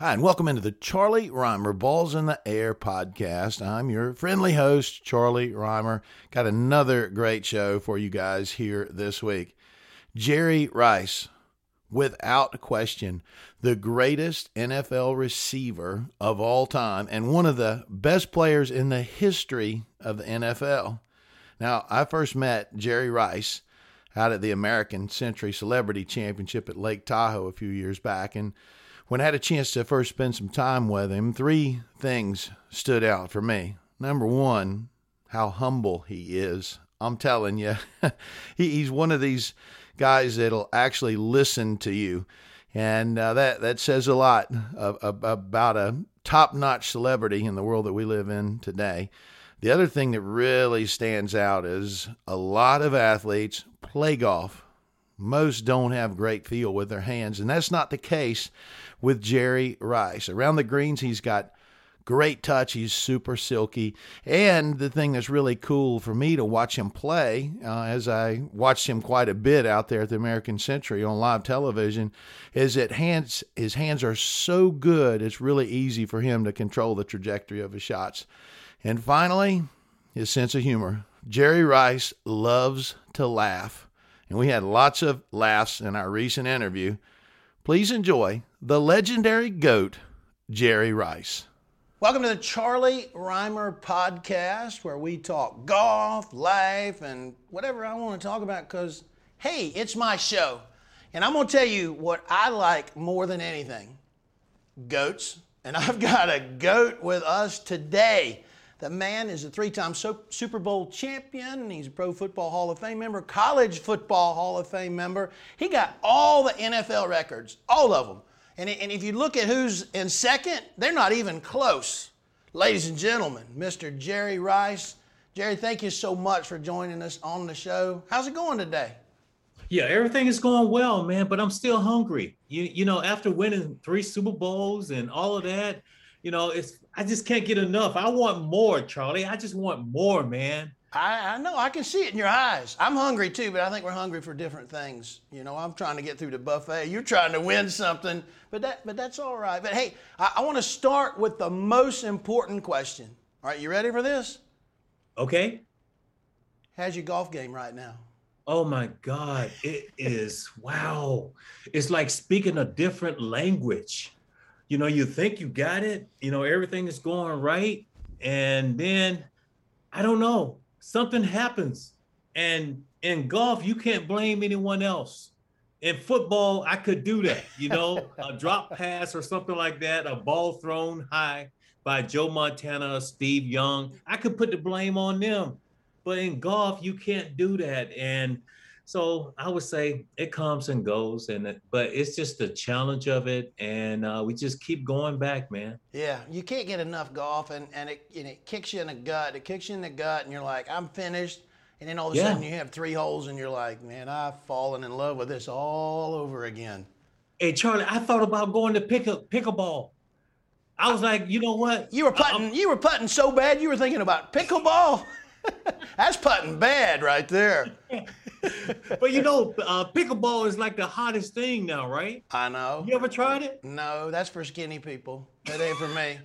Hi, and welcome into the Charlie Rymer Balls in the Air podcast. I'm your friendly host, Charlie Rymer. Got another great show for you guys here this week. Jerry Rice, without question, the greatest NFL receiver of all time and one of the best players in the history of the NFL. Now, I first met Jerry Rice out at the American Century Celebrity Championship at Lake Tahoe a few years back, and when I had a chance to first spend some time with him, three things stood out for me. Number one, how humble he is. I'm telling you, he's one of these guys that'll actually listen to you. And uh, that, that says a lot of, of, about a top notch celebrity in the world that we live in today. The other thing that really stands out is a lot of athletes play golf. Most don't have great feel with their hands, and that's not the case with Jerry Rice. Around the greens, he's got great touch. He's super silky. And the thing that's really cool for me to watch him play, uh, as I watched him quite a bit out there at the American Century on live television, is that hands his hands are so good. It's really easy for him to control the trajectory of his shots. And finally, his sense of humor. Jerry Rice loves to laugh. And we had lots of laughs in our recent interview. Please enjoy the legendary GOAT, Jerry Rice. Welcome to the Charlie Rymer podcast, where we talk golf, life, and whatever I want to talk about because, hey, it's my show. And I'm going to tell you what I like more than anything goats. And I've got a goat with us today. The man is a three time Super Bowl champion. He's a Pro Football Hall of Fame member, College Football Hall of Fame member. He got all the NFL records, all of them. And, if you look at who's in second, they're not even close. Ladies and gentlemen, Mr. Jerry Rice. Jerry, thank you so much for joining us on the show. How's it going today? Yeah, everything is going well, man, but I'm still hungry. You you know, after winning three Super Bowls and all of that, you know, it's I just can't get enough. I want more, Charlie. I just want more, man. I, I know. I can see it in your eyes. I'm hungry too, but I think we're hungry for different things. You know, I'm trying to get through the buffet. You're trying to win something, but that but that's all right. But hey, I, I want to start with the most important question. All right, you ready for this? Okay. How's your golf game right now? Oh my God, it is wow. It's like speaking a different language you know, you think you got it, you know, everything is going right. And then I don't know, something happens. And in golf, you can't blame anyone else. In football, I could do that, you know, a drop pass or something like that, a ball thrown high by Joe Montana, Steve Young. I could put the blame on them. But in golf, you can't do that. And so I would say it comes and goes, and it, but it's just the challenge of it, and uh, we just keep going back, man. Yeah, you can't get enough golf, and and it and it kicks you in the gut. It kicks you in the gut, and you're like, I'm finished. And then all of a yeah. sudden you have three holes, and you're like, man, I've fallen in love with this all over again. Hey Charlie, I thought about going to pick a pickleball. I was like, you know what? You were putting. you were putting so bad. You were thinking about pickleball. That's putting bad right there. but you know, uh, pickleball is like the hottest thing now, right? I know. You ever tried it? No, that's for skinny people. That ain't for me.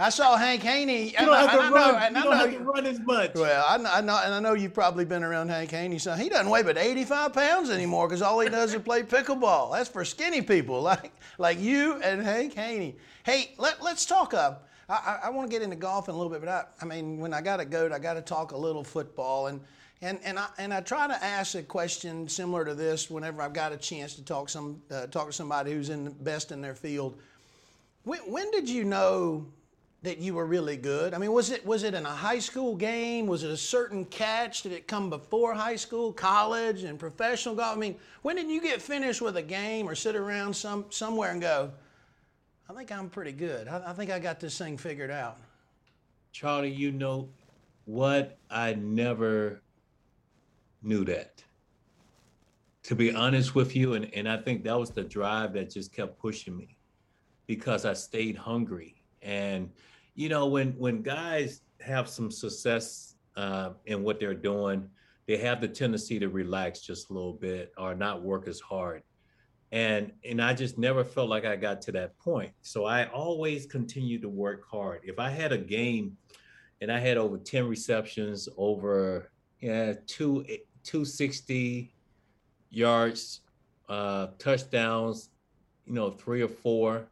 I saw Hank Haney. You don't have to, run, know, you don't have to run as much. Well, I, I, know, and I know you've probably been around Hank Haney. So he doesn't weigh but 85 pounds anymore because all he does is play pickleball. That's for skinny people like like you and Hank Haney. Hey, let, let's talk. Uh, I, I want to get into golf in a little bit, but I, I mean, when I got a goat, I got to talk a little football. And and, and, I, and I try to ask a question similar to this whenever I've got a chance to talk, some, uh, talk to somebody who's in best in their field. When, when did you know that you were really good? I mean, was it, was it in a high school game? Was it a certain catch? Did it come before high school, college, and professional golf? I mean, when did you get finished with a game or sit around some, somewhere and go, I think I'm pretty good. I, I think I got this thing figured out. Charlie, you know what I never knew that. To be honest with you, and, and I think that was the drive that just kept pushing me because I stayed hungry. And, you know, when when guys have some success uh, in what they're doing, they have the tendency to relax just a little bit or not work as hard. And and I just never felt like I got to that point. So I always continued to work hard. If I had a game and I had over 10 receptions, over yeah, two 260 yards, uh, touchdowns, you know, three or four,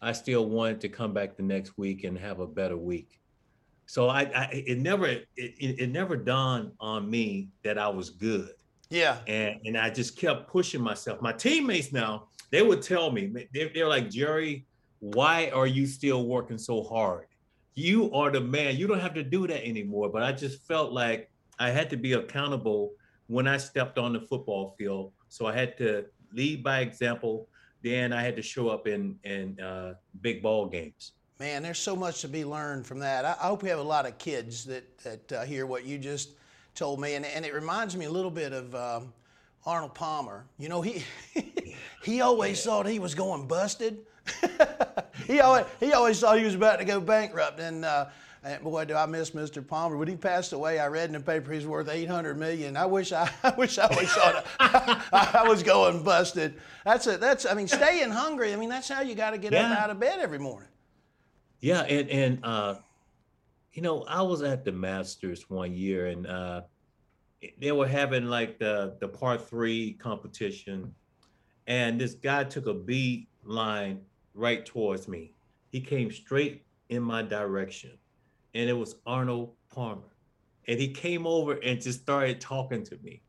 I still wanted to come back the next week and have a better week. So I, I it never it, it, it never dawned on me that I was good. Yeah. And and I just kept pushing myself. My teammates now, they would tell me, they're, they're like, Jerry, why are you still working so hard? You are the man. You don't have to do that anymore. But I just felt like I had to be accountable when I stepped on the football field. So I had to lead by example. Then I had to show up in in uh, big ball games. Man, there's so much to be learned from that. I, I hope we have a lot of kids that that uh, hear what you just told me, and, and it reminds me a little bit of um, Arnold Palmer. You know, he he always thought he was going busted. he always he always thought he was about to go bankrupt, and. Uh, and boy, do I miss Mr. Palmer. When he passed away, I read in the paper he's worth 800 million. I wish I, I wish I always thought I, I, was going busted. That's it. That's I mean, staying hungry. I mean, that's how you got to get yeah. up out of bed every morning. Yeah, and and uh, you know, I was at the Masters one year, and uh, they were having like the the par three competition, and this guy took a bead line right towards me. He came straight in my direction, and it was Arnold Palmer, and he came over and just started talking to me.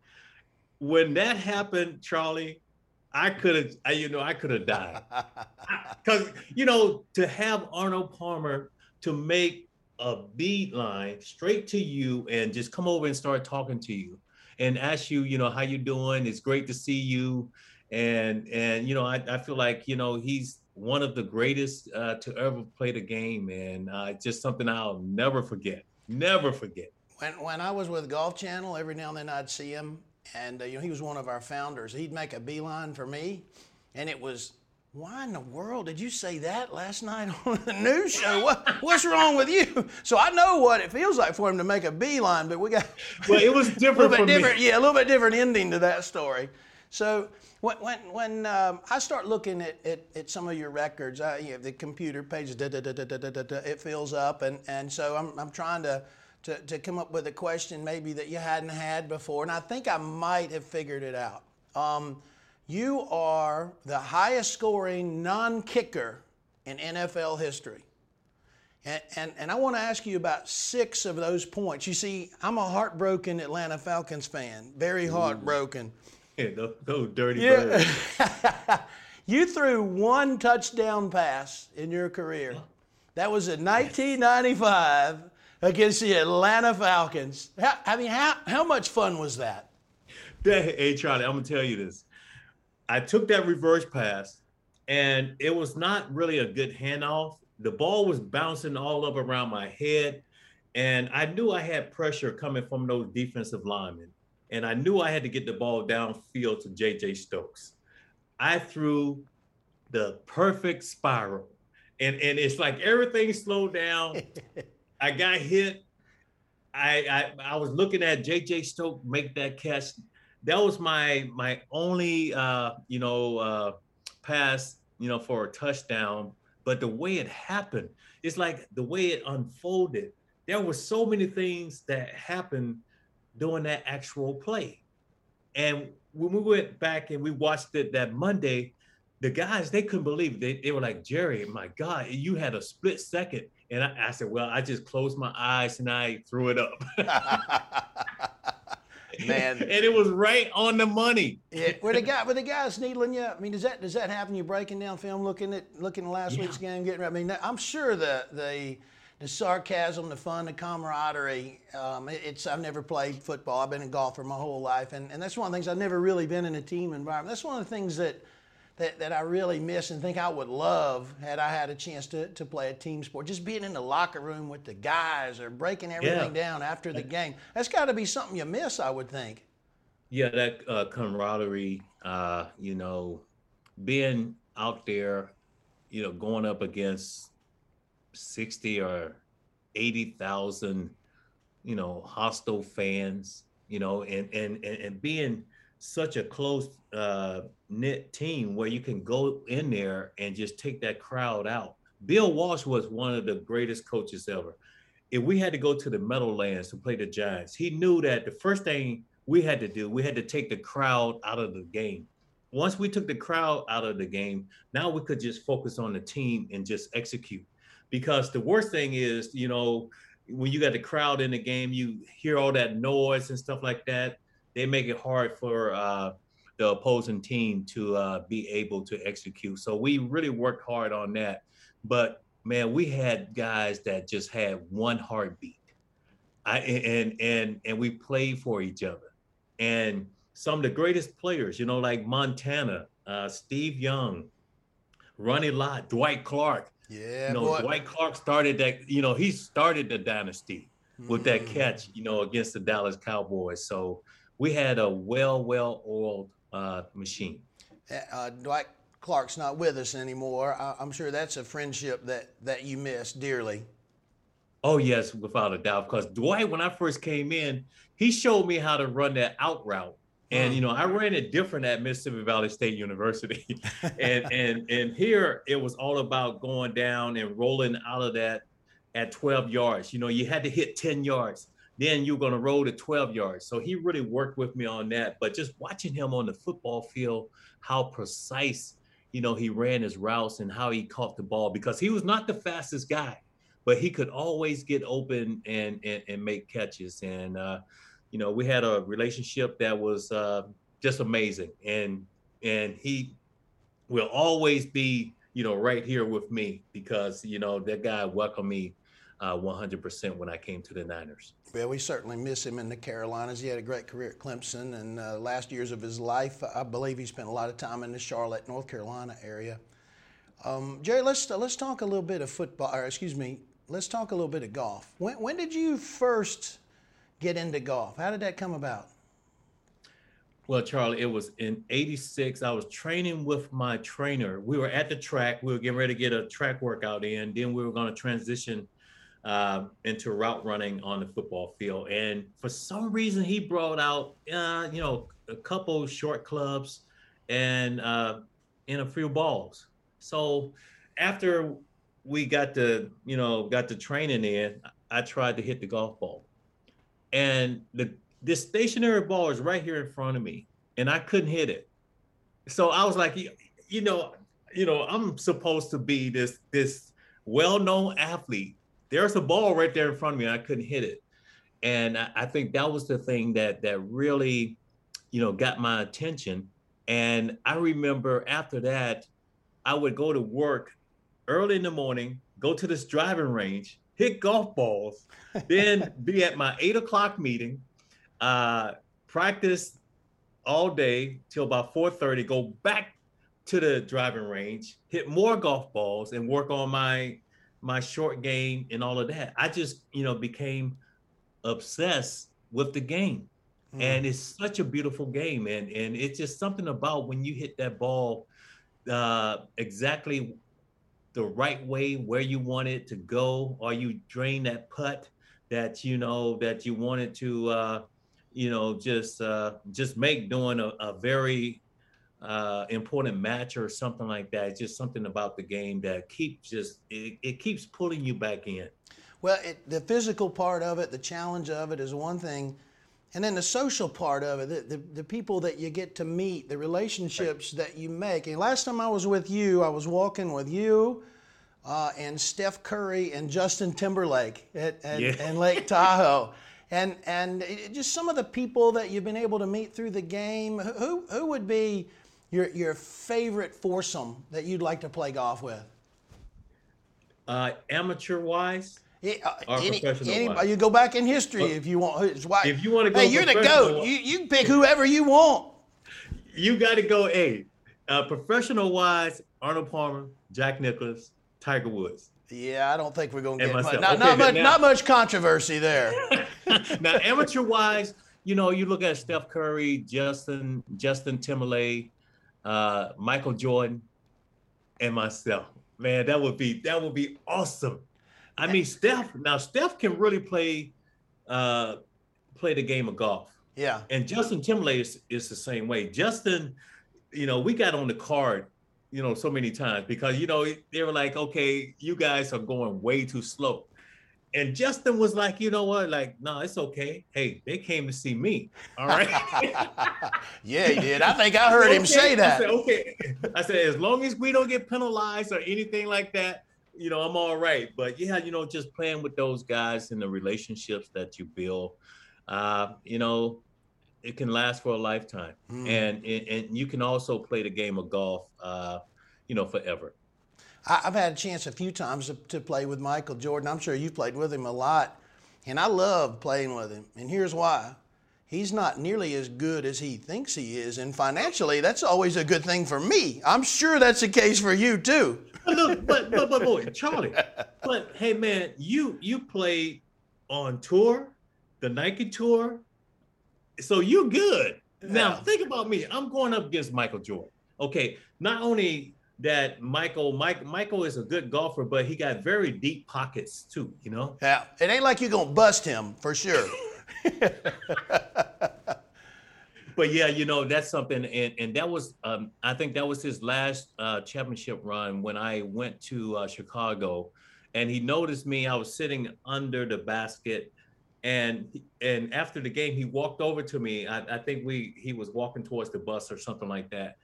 When that happened, Charlie, I could have, you know, I could have died. Because, you know, to have Arnold Palmer to make a beeline straight to you and just come over and start talking to you and ask you, you know, how you doing? It's great to see you. And, and, you know, I, I feel like, you know, he's one of the greatest uh, to ever play the game. And uh, just something I'll never forget, never forget. When, when I was with Golf Channel, every now and then I'd see him and uh, you know he was one of our founders. He'd make a beeline for me, and it was, why in the world did you say that last night on the news show? What, what's wrong with you? So I know what it feels like for him to make a beeline, but we got. Well, it was different. a little bit different, me. yeah, a little bit different ending to that story. So when when, when um, I start looking at, at, at, some of your records, I, you know, the computer pages, it fills up, and, and so I'm, I'm trying to to, to come up with a question maybe that you hadn't had before, and I think I might have figured it out. Um, you are the highest scoring non kicker in NFL history. And, and, and I want to ask you about six of those points. You see, I'm a heartbroken Atlanta Falcons fan, very heartbroken. Yeah, those, those dirty yeah. birds. you threw one touchdown pass in your career. That was in 1995 against the Atlanta Falcons. How, I mean, how, how much fun was that? Hey, Charlie, I'm going to tell you this. I took that reverse pass, and it was not really a good handoff. The ball was bouncing all up around my head, and I knew I had pressure coming from those defensive linemen. And I knew I had to get the ball downfield to JJ Stokes. I threw the perfect spiral. And, and it's like everything slowed down. I got hit. I, I I was looking at JJ Stoke make that catch. That was my my only uh, you know uh, pass you know for a touchdown. But the way it happened, it's like the way it unfolded. There were so many things that happened during that actual play. And when we went back and we watched it that Monday, the guys they couldn't believe it. They, they were like, Jerry, my God, you had a split second and I, I, said, well, I just closed my eyes and I threw it up. Man, and it was right on the money. Yeah, were the guy, were the guys needling you? I mean, does that does that happen? You breaking down film, looking at looking at last yeah. week's game, getting. I mean, I'm sure the the the sarcasm, the fun, the camaraderie. Um, it, it's I've never played football. I've been a golfer my whole life, and, and that's one of the things I've never really been in a team environment. That's one of the things that that, that I really miss and think I would love had I had a chance to, to play a team sport. Just being in the locker room with the guys or breaking everything yeah. down after the game. That's got to be something you miss, I would think. Yeah, that uh, camaraderie, uh, you know, being out there, you know, going up against 60 or 80,000, you know, hostile fans, you know, and, and, and, and being such a close uh, knit team where you can go in there and just take that crowd out. Bill Walsh was one of the greatest coaches ever. If we had to go to the Meadowlands to play the Giants, he knew that the first thing we had to do, we had to take the crowd out of the game. Once we took the crowd out of the game, now we could just focus on the team and just execute. Because the worst thing is, you know, when you got the crowd in the game, you hear all that noise and stuff like that. They make it hard for uh, the opposing team to uh, be able to execute. So we really worked hard on that. But man, we had guys that just had one heartbeat. I and and and we played for each other. And some of the greatest players, you know, like Montana, uh, Steve Young, Ronnie Lott, Dwight Clark. Yeah, you know, boy. Dwight Clark started that. You know, he started the dynasty with that mm. catch. You know, against the Dallas Cowboys. So we had a well, well oiled uh, machine. Uh, Dwight Clark's not with us anymore. I, am sure that's a friendship that that you miss dearly. Oh yes, without a doubt. Because Dwight, when I first came in, he showed me how to run that out route. And you know, I ran it different at Mississippi Valley State University, and and and here it was all about going down and rolling out of that at 12 yards. You know, you had to hit 10 yards, then you're going to roll to 12 yards. So he really worked with me on that. But just watching him on the football field, how precise you know he ran his routes and how he caught the ball because he was not the fastest guy, but he could always get open and and, and make catches and. uh you know, we had a relationship that was uh, just amazing, and and he will always be, you know, right here with me because you know that guy welcomed me uh, 100% when I came to the Niners. Well, we certainly miss him in the Carolinas. He had a great career at Clemson, and uh, last years of his life, I believe he spent a lot of time in the Charlotte, North Carolina area. Um, Jerry, let's let's talk a little bit of football. Or excuse me, let's talk a little bit of golf. When when did you first get into golf? How did that come about? Well, Charlie, it was in 86. I was training with my trainer. We were at the track. We were getting ready to get a track workout in. Then we were going to transition uh, into route running on the football field. And for some reason, he brought out, uh, you know, a couple short clubs and uh, a few balls. So after we got the, you know, got the training in, I tried to hit the golf ball and the this stationary ball is right here in front of me, and I couldn't hit it. So I was like, you know, you know, I'm supposed to be this this well-known athlete. There's a ball right there in front of me, and I couldn't hit it. And I, I think that was the thing that that really, you know, got my attention. And I remember after that, I would go to work early in the morning, go to this driving range, hit golf balls, then be at my eight o'clock meeting, uh, practice all day till about 4:30, go back to the driving range, hit more golf balls, and work on my my short game and all of that. I just, you know, became obsessed with the game. Mm. And it's such a beautiful game. And and it's just something about when you hit that ball uh, exactly the right way where you want it to go or you drain that putt that you know that you wanted to uh, you know just uh, just make doing a, a very uh, important match or something like that. It's just something about the game that keeps just it, it keeps pulling you back in. Well, it, the physical part of it, the challenge of it is one thing. And then the social part of it, the, the, the people that you get to meet, the relationships right. that you make. And last time I was with you, I was walking with you uh, and Steph Curry and Justin Timberlake at, at, yeah. Lake Tahoe. and and just some of the people that you've been able to meet through the game. Who, who would be your, your favorite foursome that you'd like to play golf with? Uh, amateur wise? Yeah, uh, any, anybody, you go back in history if you want. If you want to go, hey, you're the goat. You you pick whoever you want. You got to go. A uh, professional wise, Arnold Palmer, Jack Nicklaus, Tiger Woods. Yeah, I don't think we're going to get much, not, okay, not, much, now, not much controversy there. now, amateur wise, you know, you look at Steph Curry, Justin, Justin Timberlake, uh, Michael Jordan, and myself. Man, that would be that would be awesome. I mean, Steph. Now, Steph can really play uh, play the game of golf. Yeah. And Justin Timberlake is, is the same way. Justin, you know, we got on the card, you know, so many times because you know they were like, okay, you guys are going way too slow. And Justin was like, you know what? Like, no, it's okay. Hey, they came to see me. All right. yeah, he did. I think I heard okay. him say that. I said, okay. I said, as long as we don't get penalized or anything like that, you know, I'm all right. But yeah, you know, just playing with those guys and the relationships that you build, uh, you know, it can last for a lifetime. Mm. And, and and you can also play the game of golf, uh, you know, forever. I've had a chance a few times to, to, play with Michael Jordan. I'm sure you've played with him a lot. And I love playing with him. And here's why he's not nearly as good as he thinks he is. And financially, that's always a good thing for me. I'm sure that's the case for you too. but look, but, but, but, boy, Charlie, but hey, man, you you played on tour, the Nike tour. So you're good. Now think about me. I'm going up against Michael Jordan. Okay, not only that Michael Mike Michael is a good golfer, but he got very deep pockets too. You know. Yeah, it ain't like you're gonna bust him for sure. but yeah, you know that's something, and and that was um, I think that was his last uh, championship run when I went to uh, Chicago, and he noticed me. I was sitting under the basket, and and after the game, he walked over to me. I, I think we he was walking towards the bus or something like that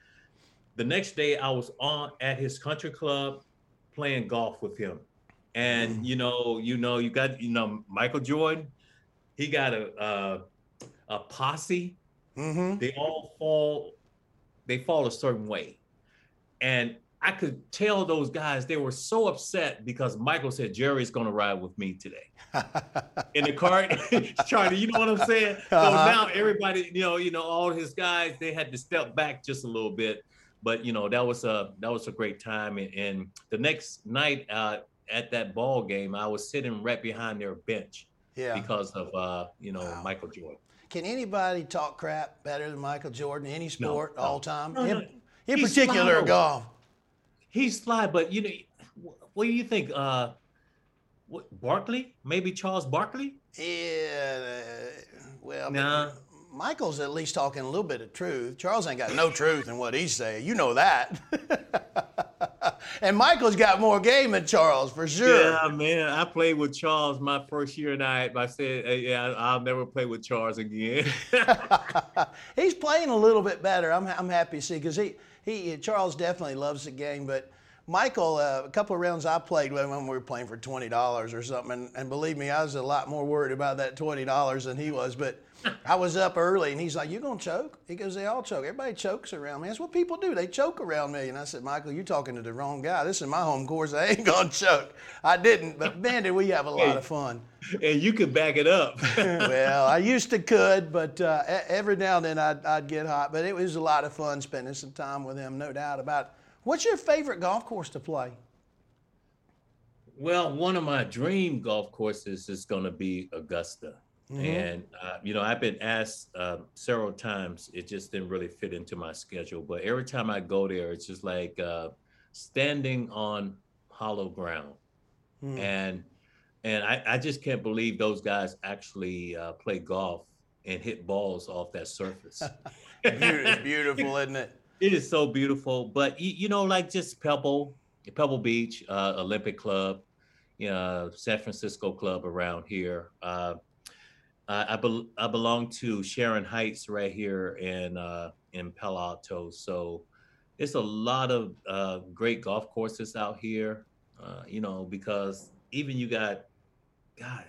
the next day I was on at his country club playing golf with him. And mm. you know, you know, you got you know Michael Jordan, he got a a, a posse. Mm-hmm. They all fall, they fall a certain way, and I could tell those guys they were so upset because Michael said Jerry's going to ride with me today in the car. Charlie, you know what I'm saying? Uh-huh. So now everybody, you know, you know, all his guys, they had to step back just a little bit but you know that was a that was a great time and, and the next night uh, at that ball game i was sitting right behind their bench yeah. because of uh, you know wow. michael jordan can anybody talk crap better than michael jordan any sport no, all time no, in, in particular golf he's fly but you know what do you think uh what, Barkley? Maybe Charles Barkley? Yeah, uh, well, nah. Michael's at least talking a little bit of truth. Charles ain't got no truth in what he's saying. You know that. and Michael's got more game than Charles for sure. Yeah, man. I played with Charles my first year, and I, I said, yeah, I'll never play with Charles again. he's playing a little bit better. I'm, I'm happy to see because he, he Charles definitely loves the game, but Michael, uh, a couple of rounds I played with him when we were playing for twenty dollars or something, and, and, believe me, I was a lot more worried about that twenty dollars than he was. But I was up early, and he's like, "You gonna choke?" He goes, "They all choke. Everybody chokes around me. That's what people do. They choke around me." And I said, "Michael, you're talking to the wrong guy. This is my home course. I ain't gonna choke. I didn't, but man, did we have a lot of fun." And you could back it up. well, I used to could, but uh, every now and then I'd, I'd get hot. But it was a lot of fun spending some time with him, no doubt about. it. What's your favorite golf course to play? Well, one of my dream golf courses is going to be Augusta. Mm-hmm. And, uh, you know, I've been asked uh, several times, it just didn't really fit into my schedule. But every time I go there, it's just like uh, standing on hollow ground. Mm. And and I, I, just can't believe those guys actually uh, play golf and hit balls off that surface. it's beautiful, isn't it? It is so beautiful. But, you, you know, like just Pebble, Pebble Beach, uh, Olympic Club, you know, San Francisco club around here. Uh, I, be- I belong to Sharon Heights right here in uh, in Palo Alto, so it's a lot of uh, great golf courses out here. Uh, you know, because even you got, God,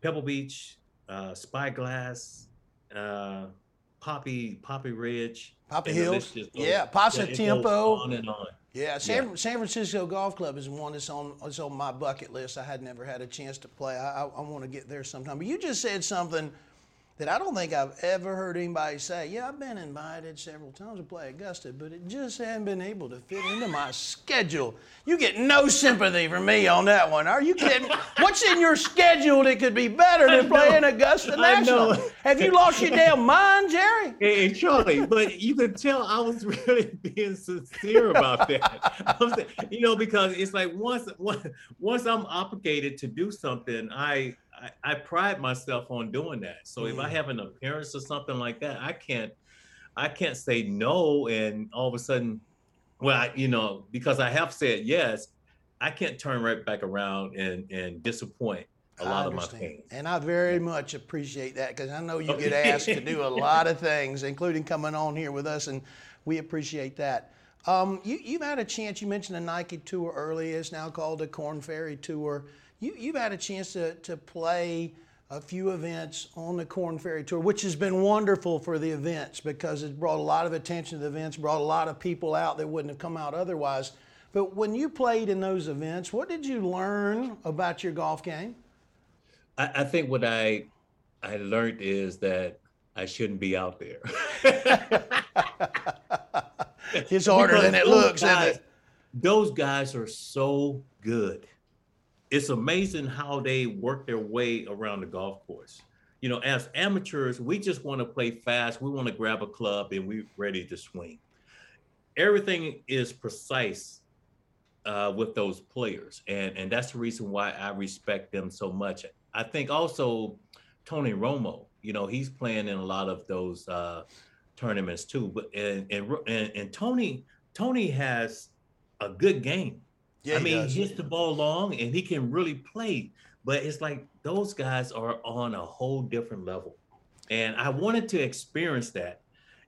Pebble Beach, uh, Spyglass, uh, Poppy Poppy Ridge, Poppy Hills, yeah, Pasatiempo, on and on. Yeah, San, yeah. San Francisco Golf Club is one that's on on my bucket list. I had never had a chance to play. I, I, I want to get there sometime. But you just said something that I don't think I've ever heard anybody say. Yeah, I've been invited several times to play Augusta, but it just hasn't been able to fit into my schedule. You get no sympathy from me on that one. Are you kidding? What's in your schedule that could be better than playing Augusta National? Have you lost your damn mind, Jerry? Hey, Charlie, but you could tell I was really being sincere about that. you know, because it's like once once I'm obligated to do something, I I, I pride myself on doing that. So mm. if I mm. have an appearance or something like that, I can't I can't say no and all of a sudden, well, I, you know, because I have said yes, I can't turn right back around and and disappoint a lot of my fans. And I very much appreciate that because I know you get asked to do a lot of things, including coming on here with us, and we appreciate that. Um, you, you've had a chance. You mentioned the Nike Tour earlier. It's now called the Corn Ferry Tour. You, you've had a chance to, to play a few events on the Corn Ferry Tour, which has been wonderful for the events because it's brought a lot of attention to the events, brought a lot of people out that wouldn't have come out otherwise. But when you played in those events, what did you learn about your golf game? I, I think what I I learned is that I shouldn't be out there. it's harder because than it looks, guys, it? Those guys are so good. It's amazing how they work their way around the golf course. You know, as amateurs, we just want to play fast. We want to grab a club and we're ready to swing. Everything is precise uh, with those players, and and that's the reason why I respect them so much. I think also Tony Romo. You know, he's playing in a lot of those uh, tournaments too. But and and and, and Tony Tony has a good game. Yeah, I mean, he hits the ball long and he can really play. But it's like those guys are on a whole different level, and I wanted to experience that,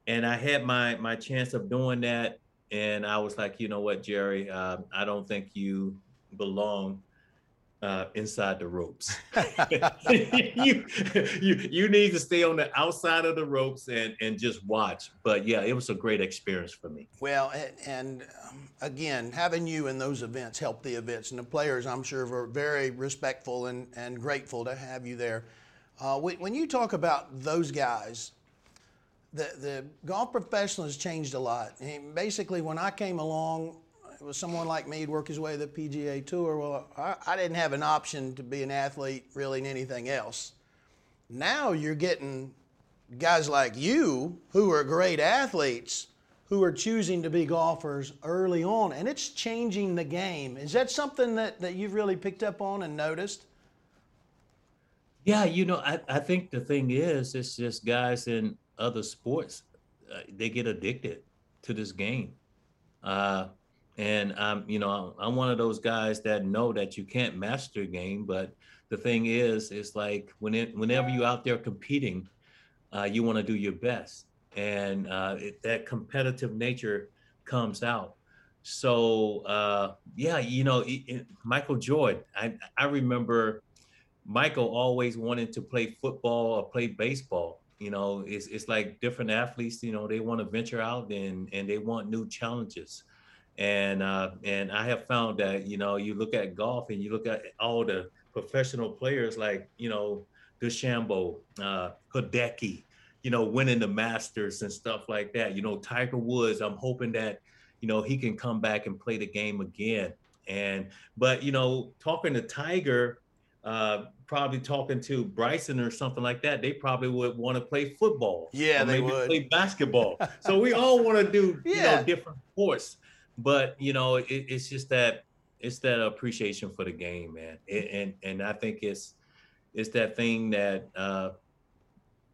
and I had my my chance of doing that, and I was like, you know what, Jerry, uh, I don't think you belong uh, inside the ropes. you, you you need to stay on the outside of the ropes and and just watch. But yeah, it was a great experience for me. Well, and, and um, again, having you in those events helped the events, and the players, I'm sure, were very respectful and and grateful to have you there. Uh, when you talk about those guys, the the golf professional has changed a lot. basically, when I came along, it was someone like me who'd work his way to the PGA Tour. Well, I, I didn't have an option to be an athlete really in anything else. Now you're getting guys like you who are great athletes who are choosing to be golfers early on, and it's changing the game. Is that something that, that you've really picked up on and noticed? Yeah, you know, I, I think the thing is, it's just guys in other sports, uh, they get addicted to this game. Uh, and I'm, you know, I'm one of those guys that know that you can't master a game, but the thing is, it's like when it, whenever you're out there competing, uh, you want to do your best, and uh, it, that competitive nature comes out. So uh, yeah, you know, it, it, Michael Jordan. I I remember Michael always wanted to play football or play baseball. You know, it's it's like different athletes. You know, they want to venture out and and they want new challenges and uh, and I have found that you know you look at golf and you look at all the professional players like you know DeChambeau, uh, Hideki, you know winning the Masters and stuff like that. You know Tiger Woods. I'm hoping that you know he can come back and play the game again. And but you know talking to Tiger. Uh, probably talking to Bryson or something like that, they probably would want to play football. Yeah, they would play basketball. so we all want to do yeah. you know different sports but you know, it, it's just that it's that appreciation for the game, man. It, and and I think it's it's that thing that uh,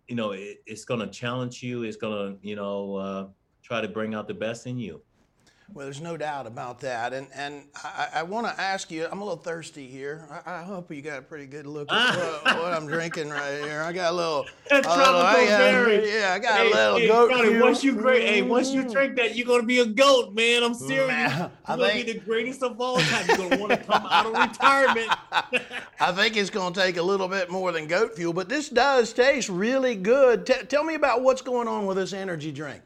you know it, it's to challenge you. It's to you know uh, try to bring out the best in you. Well, there's no doubt about that. And and I, I want to ask you, I'm a little thirsty here. I, I, hope you got a pretty good look at what, what, I'm drinking right here. I got a little. That's uh, I got, yeah, I got hey, a little hey, goat. Johnny, once you great, hey, once you drink that, you're gonna be a goat, man. I'm serious. Man, you're gonna be the greatest of all time. You're gonna want to come out of retirement. I think it's gonna take a little bit more than goat fuel, but this does taste really good. T- tell me about what's going on with this energy drink.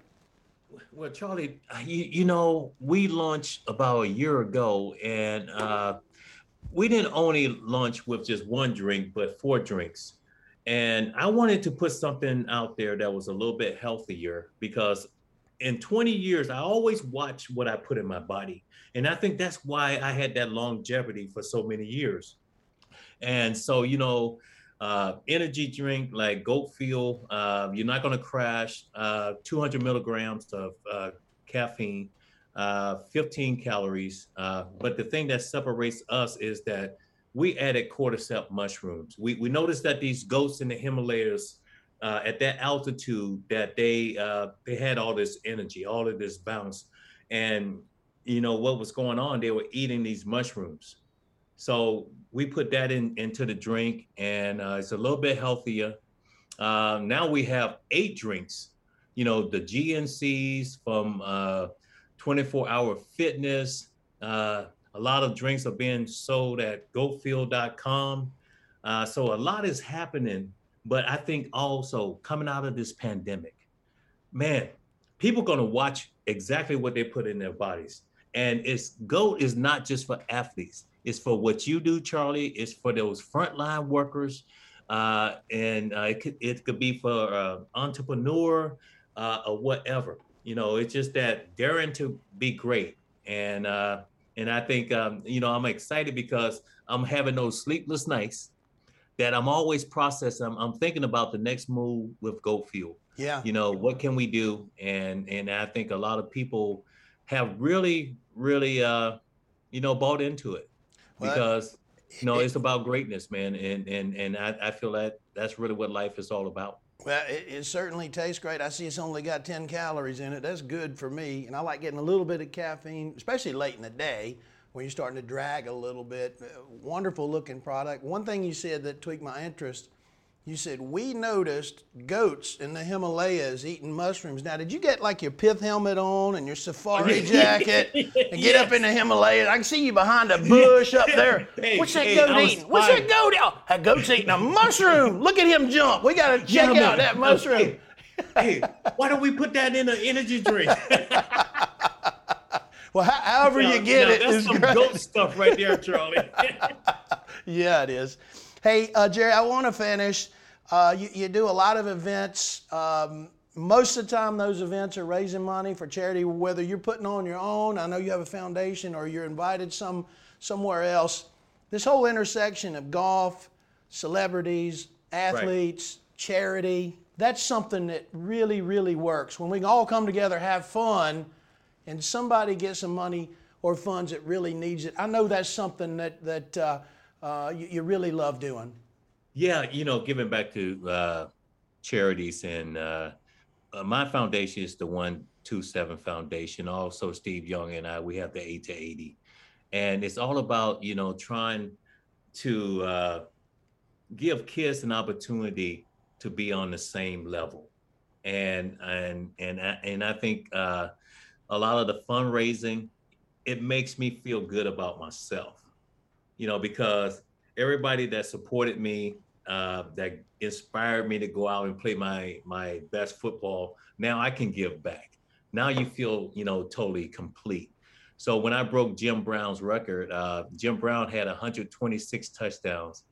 Well, Charlie, you, you know, we launched about a year ago, and uh, we didn't only launch with just one drink, but four drinks. And I wanted to put something out there that was a little bit healthier because in 20 years, I always watch what I put in my body. And I think that's why I had that longevity for so many years. And so, you know, uh, energy drink like goat fuel. Uh, you're not going to crash. Uh, 200 milligrams of uh, caffeine, uh, 15 calories. But the thing that separates us is that we added cordyceps mushrooms. We we noticed that these goats in the Himalayas, at that altitude, that they they had all this energy, all of this bounce, and you know what was going on? They were eating these mushrooms. So we put that in into the drink, and uh, it's a little bit healthier. Uh, now we have eight drinks. You know the GNCs from uh, 24 Hour Fitness. Uh, a lot of drinks are being sold at GoatFuel.com. Uh, so a lot is happening, but I think also coming out of this pandemic, man, people gonna watch exactly what they put in their bodies. And it's GOAT is not just for athletes. It's for what you do, Charlie. It's for those frontline workers, uh, and uh, it could it could be for uh, entrepreneur uh, or whatever. You know, it's just that daring to be great, and uh, and I think um, you know I'm excited because I'm having those sleepless nights that I'm always processing. I'm, I'm thinking about the next move with Goat Fuel. Yeah. You know what can we do, and and I think a lot of people have really really uh, you know bought into it because you know it, it's about greatness, man, and and and I, I feel that that's really what life is all about. Well, it, it, certainly tastes great. I see it's only got 10 calories in it. That's good for me. And I like getting a little bit of caffeine, especially late in the day when you're starting to drag a little bit. Uh, wonderful looking product. One thing you said that tweaked my interest you said we noticed goats in the Himalayas eating mushrooms. Now, did you get like your pith helmet on and your safari oh, jacket and get yes. up in the Himalayas? I can see you behind a bush up there. hey, What's that hey, goat eating? What's that goat? Oh, that goat's eating a mushroom. Look at him jump. We got to check out that mushroom. Hey, hey, why don't we put that in an energy drink? well, however you get it that's is some great. goat stuff right there, Charlie. yeah, it is. Hey, uh, Jerry, I want to finish. Uh, you, you, do a lot of events. Um, most of the time, those events are raising money for charity, whether you're putting on your own, I know you have a foundation, or you're invited some somewhere else. This whole intersection of golf, celebrities, athletes, right. charity, that's something that really, really works. When we can all come together, have fun, and somebody gets some money or funds that really needs it. I know that's something that, that uh, uh, you, you, really love doing? Yeah, you know, giving back to uh, charities and uh, uh my foundation is the One Two Seven Foundation. Also, Steve Young and I, we have the Eight to Eighty, and it's all about you know trying to uh, give kids an opportunity to be on the same level, and and and and I think uh, a lot of the fundraising it makes me feel good about myself you know, because everybody that supported me, uh, that inspired me to go out and play my my best football, now I can give back. Now you feel, you know, totally complete. So when I broke Jim Brown's record, uh, Jim Brown had 126 touchdowns,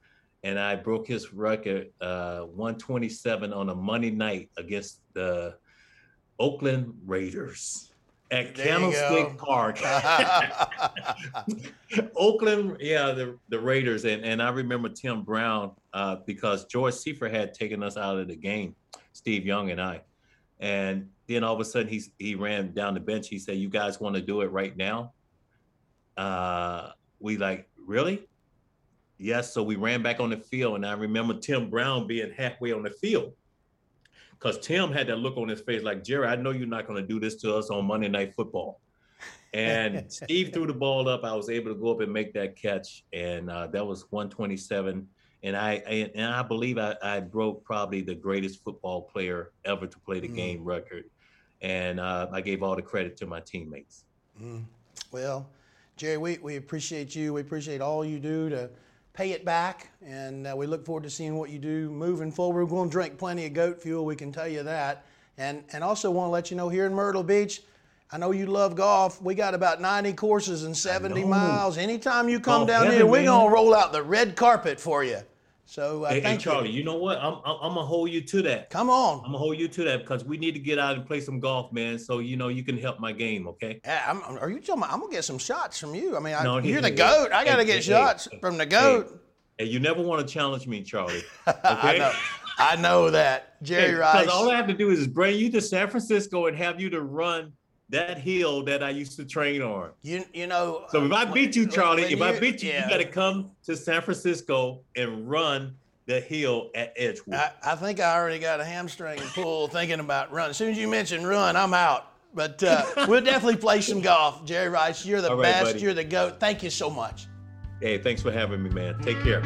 and I broke his record uh, 127 on a Monday night against the Oakland Raiders at there Candlestick Park. Oakland, yeah, the, the Raiders. And, and I remember Tim Brown uh, because George Seifert had taken us out of the game, Steve Young and I. And then all of a sudden he, he ran down the bench. He said, You guys want to do it right now? Uh, we like, Really? Yes. So we ran back on the field. And I remember Tim Brown being halfway on the field because Tim had that look on his face like, Jerry, I know you're not going to do this to us on Monday Night Football. And Steve threw the ball up. I was able to go up and make that catch, and uh, that was 127. And I and I believe I, I, broke probably the greatest football player ever to play the mm. game record. And uh, I gave all the credit to my teammates. Mm. Well, Jerry, we, we appreciate you. We appreciate all you do to pay it back. And uh, we look forward to seeing what you do moving forward. We're going to drink plenty of goat fuel, we can tell you that. And, and also want to let you know here in Myrtle Beach, I know you love golf. We got about 90 courses and 70 miles. Anytime you come down here, we're going to roll out the red carpet for you. So uh, hey, hey, Charlie, you. you. know what? I'm, I'm, I'm gonna hold you to that. Come on. I'm gonna hold you to that because we need to get out and play some golf, man. So you know you can help my game, okay? Yeah, I'm, are you telling me I'm gonna get some shots from you. I mean, I, no, you're the goat. I gotta get shots from the goat. Hey, you never want to challenge me, Charlie. Okay. I, know, I know that, Jerry Rice. Because all I have to do is bring you to San Francisco and have you to run that hill that I used to train on. You you know. So if I beat you, Charlie, if I beat you, yeah. you got to come to San Francisco and run the hill at Edgewood. I, I think I already got a hamstring pull thinking about run. As soon as you mention run, I'm out. But uh, we'll definitely play some golf. Jerry Rice, you're the right, best. buddy. You're the goat. Thank you so much. hey, thanks for having me, man. Take care.